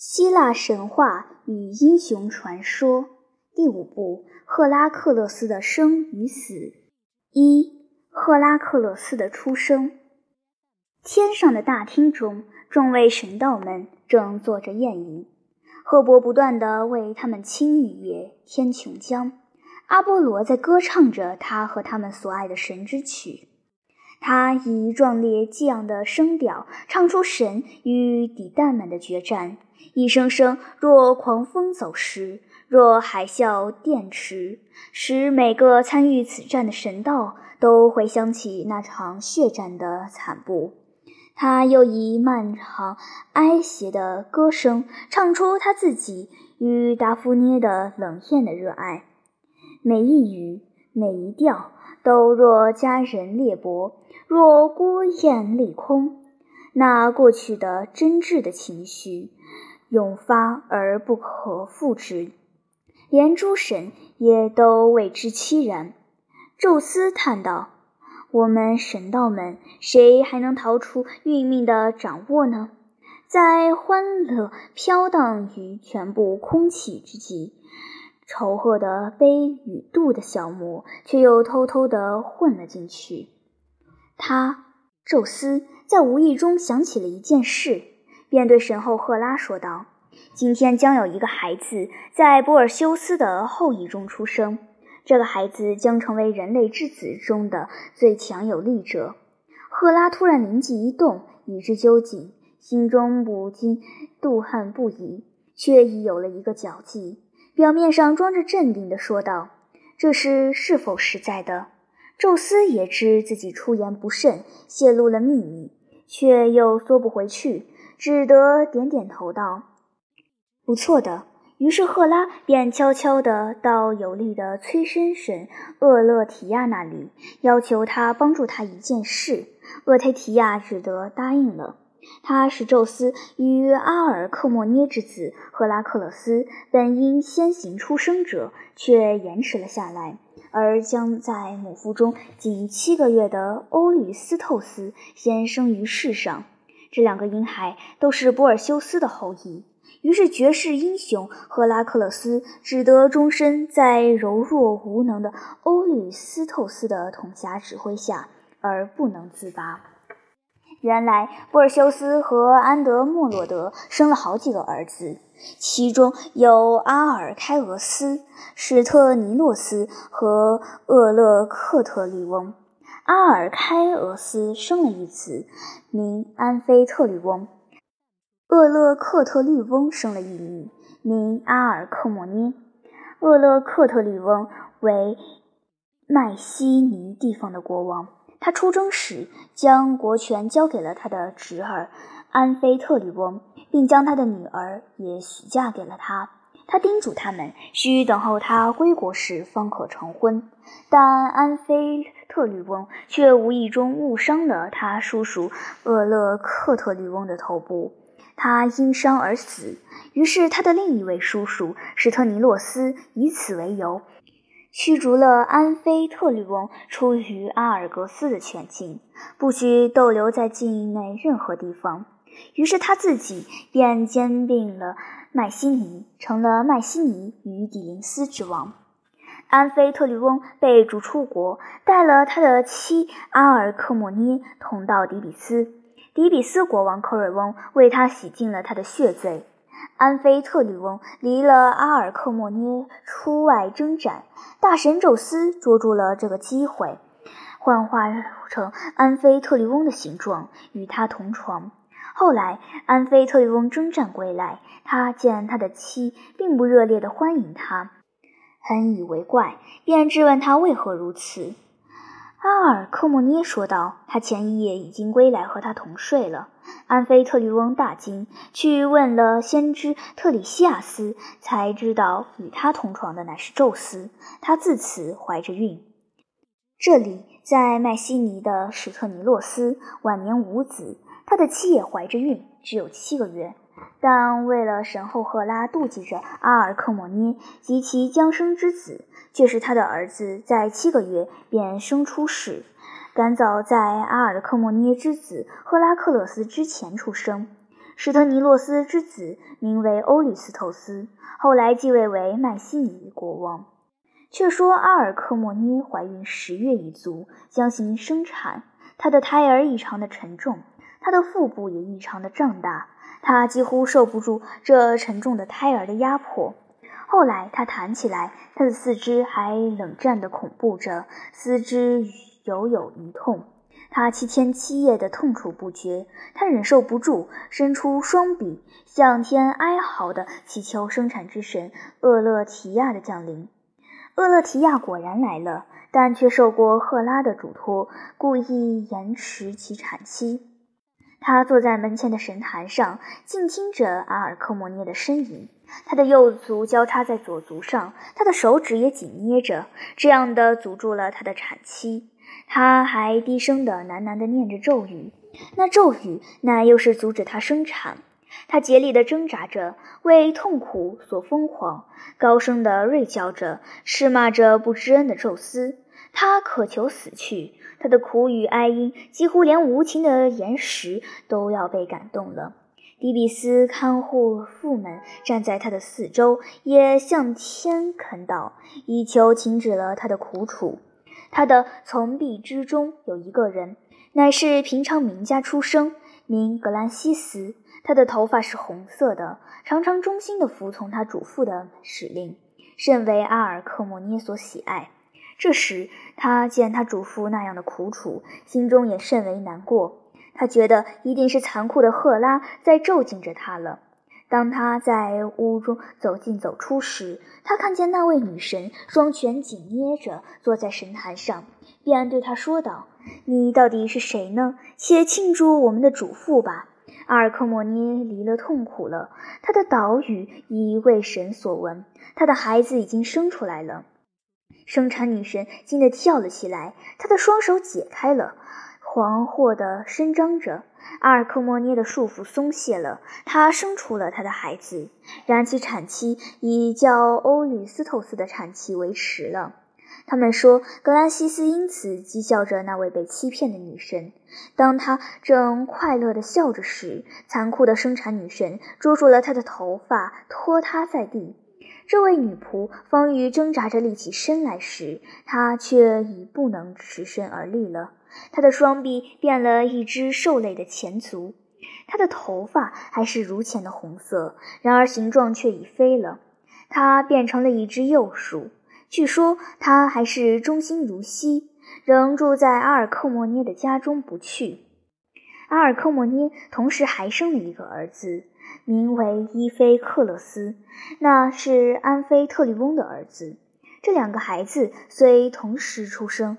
希腊神话与英雄传说第五部：赫拉克勒斯的生与死。一、赫拉克勒斯的出生。天上的大厅中，众位神道们正做着宴饮，赫伯不断地为他们清雨夜、天穹江。阿波罗在歌唱着他和他们所爱的神之曲。他以壮烈激昂的声调唱出神与底蛋们的决战，一声声若狂风走石，若海啸电驰，使每个参与此战的神道都回想起那场血战的惨不。他又以漫长哀谐的歌声唱出他自己与达芙涅的冷艳的热爱，每一语，每一调。都若佳人裂帛，若孤雁立空。那过去的真挚的情绪，永发而不可复制，连诸神也都为之凄然。宙斯叹道：“我们神道们，谁还能逃出运命的掌握呢？”在欢乐飘荡于全部空气之际。仇恨的悲与妒的小魔，却又偷偷地混了进去。他，宙斯，在无意中想起了一件事，便对神后赫拉说道：“今天将有一个孩子在波尔修斯的后裔中出生，这个孩子将成为人类之子中的最强有力者。”赫拉突然灵机一动，已知究竟，心中不禁妒恨不已，却已有了一个脚迹。表面上装着镇定地说道：“这事是否实在的？”宙斯也知自己出言不慎，泄露了秘密，却又缩不回去，只得点点头道：“不错的。”于是赫拉便悄悄地到有力的催生神厄勒提亚那里，要求他帮助他一件事。厄忒提亚只得答应了。他是宙斯与阿尔克莫涅之子赫拉克勒斯，本应先行出生者，却延迟了下来，而将在母腹中仅七个月的欧律斯透斯先生于世上。这两个婴孩都是波尔修斯的后裔，于是绝世英雄赫拉克勒斯只得终身在柔弱无能的欧律斯透斯的统辖指挥下，而不能自拔。原来，波尔修斯和安德莫洛德生了好几个儿子，其中有阿尔开俄斯、史特尼诺斯和厄勒克特利翁。阿尔开俄斯生了一子，名安菲特律翁；厄勒克特利翁生了一女，名阿尔克莫涅。厄勒克特利翁为麦西尼地方的国王。他出征时，将国权交给了他的侄儿安菲特律翁，并将他的女儿也许嫁给了他。他叮嘱他们，需等候他归国时方可成婚。但安菲特律翁却无意中误伤了他叔叔厄勒克特律翁的头部，他因伤而死。于是，他的另一位叔叔史特尼洛斯以此为由。驱逐了安菲特律翁出于阿尔格斯的全境，不许逗留在境内任何地方。于是他自己便兼并了麦西尼，成了麦西尼与底林斯之王。安菲特律翁被逐出国，带了他的妻阿尔克莫涅同到底比斯。底比斯国王克瑞翁为他洗净了他的血罪。安菲特律翁离了阿尔克莫涅出外征战，大神宙斯捉住了这个机会，幻化成安菲特律翁的形状，与他同床。后来，安菲特律翁征战归来，他见他的妻并不热烈地欢迎他，很以为怪，便质问他为何如此。阿尔克莫涅说道：“他前一夜已经归来，和他同睡了。”安菲特律翁大惊，去问了先知特里西亚斯，才知道与他同床的乃是宙斯。他自此怀着孕。这里，在麦西尼的史特尼洛斯晚年无子，他的妻也怀着孕，只有七个月。但为了神后赫拉妒忌着阿尔克莫涅及其将生之子，却是他的儿子在七个月便生出世，赶早在阿尔克莫涅之子赫拉克勒斯之前出生。史特尼洛斯之子名为欧吕斯透斯，后来继位为迈锡尼国王。却说阿尔克莫涅怀孕十月一足，将行生产，她的胎儿异常的沉重，她的腹部也异常的胀大，她几乎受不住这沉重的胎儿的压迫。后来她弹起来，她的四肢还冷战的恐怖着，四肢犹有余痛。他七天七夜的痛楚不绝，他忍受不住，伸出双臂，向天哀嚎的祈求生产之神厄勒提亚的降临。厄勒提亚果然来了，但却受过赫拉的嘱托，故意延迟其产期。他坐在门前的神坛上，静听着阿尔克莫涅的呻吟。他的右足交叉在左足上，他的手指也紧捏着，这样的阻住了他的产期。他还低声的、喃喃的念着咒语，那咒语那又是阻止他生产。他竭力的挣扎着，为痛苦所疯狂，高声的锐叫着，斥骂着不知恩的宙斯。他渴求死去，他的苦与哀音几乎连无情的岩石都要被感动了。迪比斯看护妇们站在他的四周，也向天恳祷，以求停止了他的苦楚。他的从婢之中有一个人，乃是平常名家出生，名格兰西斯。他的头发是红色的，常常忠心地服从他主父的使令，甚为阿尔克莫涅所喜爱。这时，他见他主父那样的苦楚，心中也甚为难过。他觉得一定是残酷的赫拉在咒禁着他了。当他在屋中走进走出时，他看见那位女神双拳紧捏着坐在神坛上，便对他说道：“你到底是谁呢？且庆祝我们的主父吧。”阿尔克莫涅离了痛苦了，他的岛屿已为神所闻，他的孩子已经生出来了。生产女神惊得跳了起来，她的双手解开了。惶惑地伸张着，阿尔克莫涅的束缚松懈了，她生出了她的孩子。然而其产期以叫欧吕斯透斯的产期为迟了。他们说，格兰西斯因此讥笑着那位被欺骗的女神。当她正快乐地笑着时，残酷的生产女神捉住了她的头发，拖她在地。这位女仆方欲挣扎着立起身来时，她却已不能持身而立了。她的双臂变了一只兽类的前足，她的头发还是如前的红色，然而形状却已飞了。她变成了一只幼鼠。据说她还是忠心如昔，仍住在阿尔克莫涅的家中不去。阿尔克莫涅同时还生了一个儿子，名为伊菲克勒斯，那是安菲特律翁的儿子。这两个孩子虽同时出生。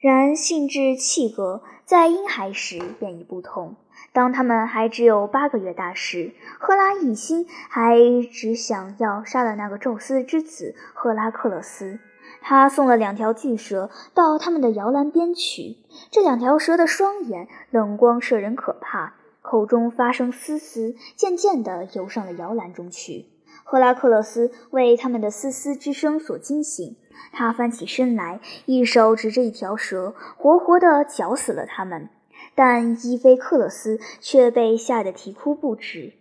然性质气格在婴孩时便已不同。当他们还只有八个月大时，赫拉一心还只想要杀了那个宙斯之子赫拉克勒斯。他送了两条巨蛇到他们的摇篮边去。这两条蛇的双眼冷光摄人可怕，口中发声嘶嘶，渐渐地游上了摇篮中去。赫拉克勒斯为他们的嘶嘶之声所惊醒。他翻起身来，一手执着一条蛇，活活地绞死了他们。但伊菲克勒斯却被吓得啼哭不止。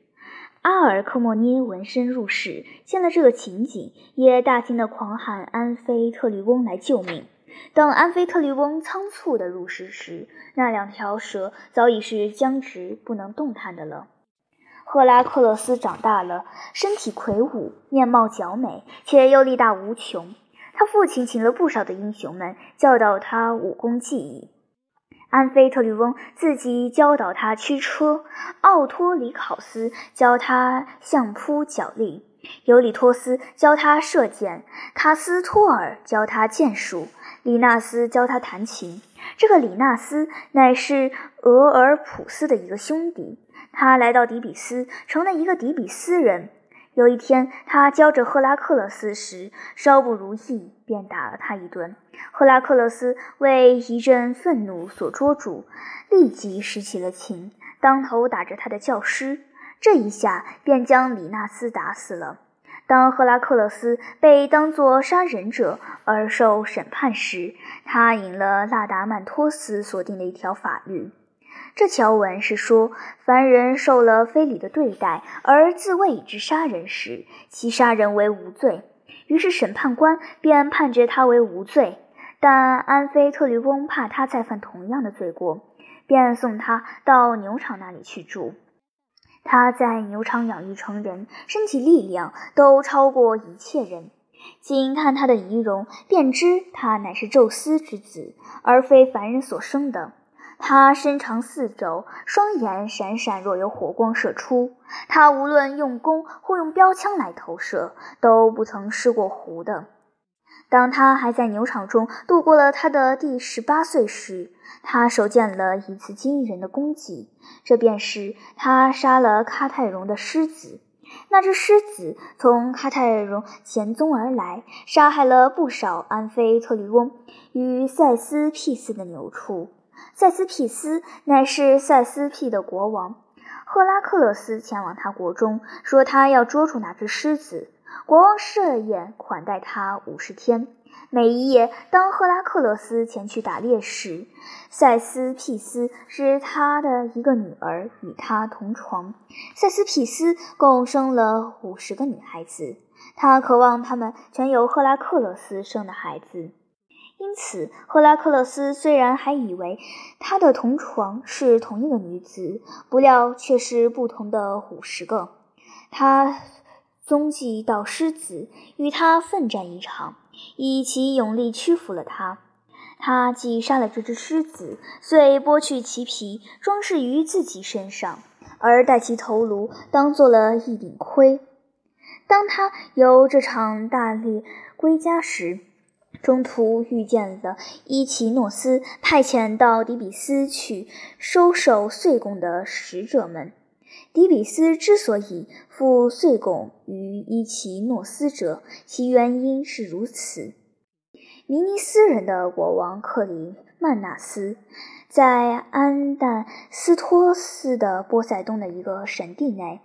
阿尔克莫涅闻声入室，见了这个情景，也大声地狂喊安菲特律翁来救命。等安菲特律翁仓促地入室时，那两条蛇早已是僵直不能动弹的了。赫拉克勒斯长大了，身体魁梧，面貌姣美，且又力大无穷。他父亲请了不少的英雄们教导他武功技艺。安菲特律翁自己教导他驱车，奥托里考斯教他相扑脚力，尤里托斯教他射箭，卡斯托尔教他剑术，李纳斯教他弹琴。这个李纳斯乃是俄尔普斯的一个兄弟，他来到底比斯，成了一个底比斯人。有一天，他教着赫拉克勒斯时，稍不如意，便打了他一顿。赫拉克勒斯为一阵愤怒所捉住，立即拾起了琴，当头打着他的教师。这一下便将李纳斯打死了。当赫拉克勒斯被当作杀人者而受审判时，他引了拉达曼托斯所定的一条法律。这条文是说，凡人受了非礼的对待而自谓以之杀人时，其杀人为无罪。于是审判官便判决他为无罪。但安菲特律翁怕他再犯同样的罪过，便送他到牛场那里去住。他在牛场养育成人，身体力量都超过一切人。仅看他的仪容，便知他乃是宙斯之子，而非凡人所生的。他身长四肘，双眼闪闪，若有火光射出。他无论用弓或用标枪来投射，都不曾失过弧的。当他还在牛场中度过了他的第十八岁时，他手见了一次惊人的功绩，这便是他杀了喀泰戎的狮子。那只狮子从喀泰戎前踪而来，杀害了不少安菲特利翁与塞斯庇斯的牛畜。塞斯庇斯乃是塞斯庇的国王，赫拉克勒斯前往他国中，说他要捉住那只狮子。国王设宴款待他五十天。每一夜，当赫拉克勒斯前去打猎时，塞斯庇斯是他的一个女儿与他同床。塞斯庇斯共生了五十个女孩子，他渴望她们全由赫拉克勒斯生的孩子。因此，赫拉克勒斯虽然还以为他的同床是同一个女子，不料却是不同的五十个。他。踪迹到狮子，与他奋战一场，以其勇力屈服了他。他既杀了这只狮子，遂剥去其皮，装饰于自己身上，而戴其头颅当做了一顶盔。当他由这场大猎归家时，中途遇见了伊奇诺斯派遣到底比斯去收受岁贡的使者们。底比斯之所以付岁贡于伊奇诺斯者，其原因是如此：尼尼斯人的国王克里曼纳斯，在安旦斯托斯的波塞冬的一个神地内，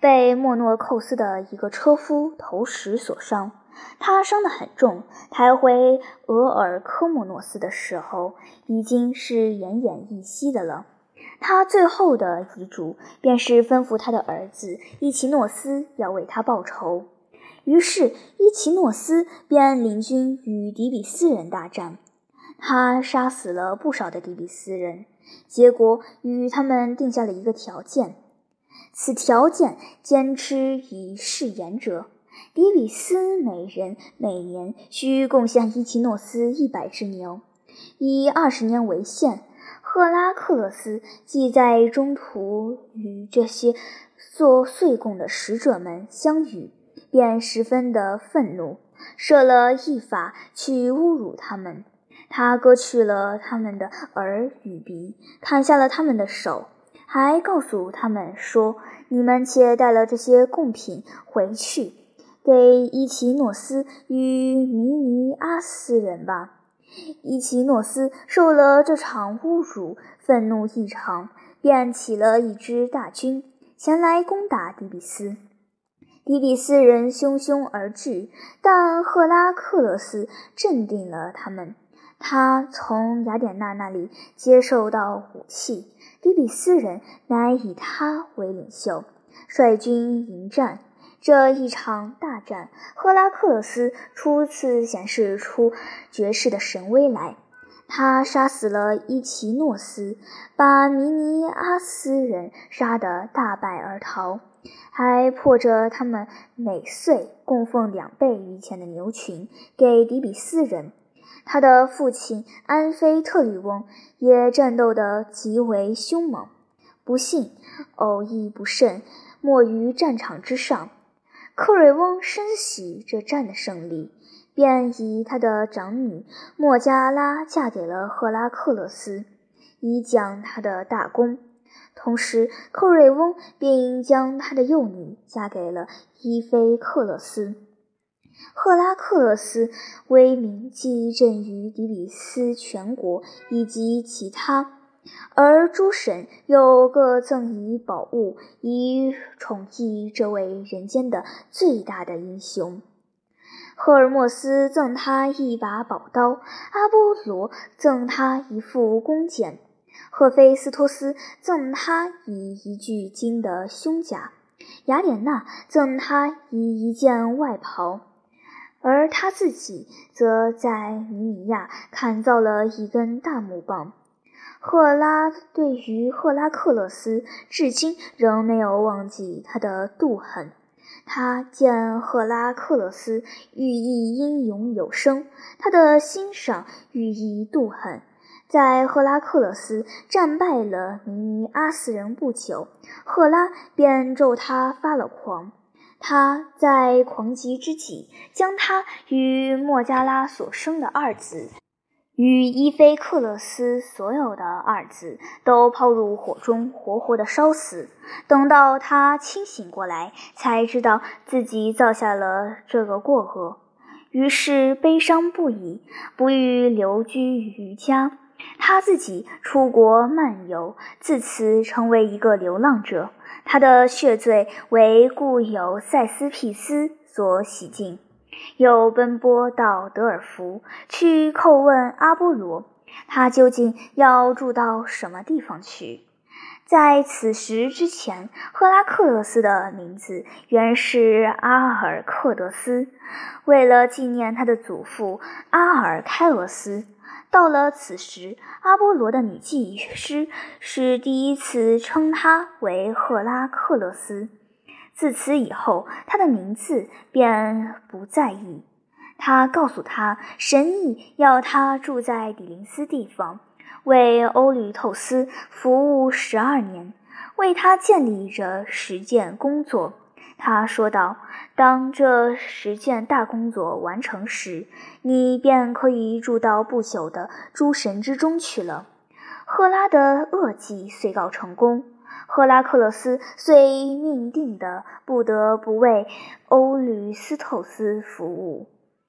被莫诺寇斯的一个车夫投石所伤，他伤得很重。抬回俄尔科莫诺斯的时候，已经是奄奄一息的了。他最后的遗嘱便是吩咐他的儿子伊奇诺斯要为他报仇。于是伊奇诺斯便领军与底比斯人大战，他杀死了不少的底比斯人，结果与他们定下了一个条件。此条件坚持以誓言者，底比斯每人每年需贡献伊奇诺斯一百只牛，以二十年为限。赫拉克勒斯既在中途与这些做岁贡的使者们相遇，便十分的愤怒，设了一法去侮辱他们。他割去了他们的耳与鼻，砍下了他们的手，还告诉他们说：“你们且带了这些贡品回去，给伊奇诺斯与尼尼阿斯人吧。”伊奇诺斯受了这场侮辱，愤怒异常，便起了一支大军前来攻打底比斯。底比斯人汹汹而至，但赫拉克勒斯镇定了他们。他从雅典娜那里接受到武器，底比斯人乃以他为领袖，率军迎战。这一场大战，赫拉克勒斯初次显示出绝世的神威来。他杀死了伊奇诺斯，把米尼阿斯人杀得大败而逃，还迫着他们每岁供奉两倍于前的牛群给底比斯人。他的父亲安菲特律翁也战斗得极为凶猛，不幸偶遇不慎，没于战场之上。克瑞翁深喜这战的胜利，便以他的长女莫加拉嫁给了赫拉克勒斯，以奖他的大功。同时，克瑞翁并将他的幼女嫁给了伊菲克勒斯。赫拉克勒斯威名既震于底比斯全国以及其他。而诸神又各赠以宝物，以宠溺这位人间的最大的英雄。赫尔墨斯赠他一把宝刀，阿波罗赠他一副弓箭，赫菲斯托斯赠他以一具金的胸甲，雅典娜赠他以一件外袍，而他自己则在尼米亚砍造了一根大木棒。赫拉对于赫拉克勒斯，至今仍没有忘记他的妒恨。他见赫拉克勒斯寓意英勇有声，他的欣赏寓意妒恨。在赫拉克勒斯战败了尼尼阿斯人不久，赫拉便咒他发了狂。他在狂疾之际，将他与莫加拉所生的二子。与伊菲克勒斯所有的儿子都抛入火中，活活的烧死。等到他清醒过来，才知道自己造下了这个过恶，于是悲伤不已，不欲留居于家。他自己出国漫游，自此成为一个流浪者。他的血罪为故友塞斯庇斯所洗净。又奔波到德尔福去叩问阿波罗，他究竟要住到什么地方去？在此时之前，赫拉克勒斯的名字原是阿尔克德斯，为了纪念他的祖父阿尔开俄斯。到了此时，阿波罗的女祭师是第一次称他为赫拉克勒斯。自此以后，他的名字便不在意。他告诉他，神意要他住在底林斯地方，为欧律透斯服务十二年，为他建立着十件工作。他说道：“当这十件大工作完成时，你便可以住到不朽的诸神之中去了。”赫拉的恶计遂告成功。赫拉克勒斯虽命定的不得不为欧律斯透斯服务。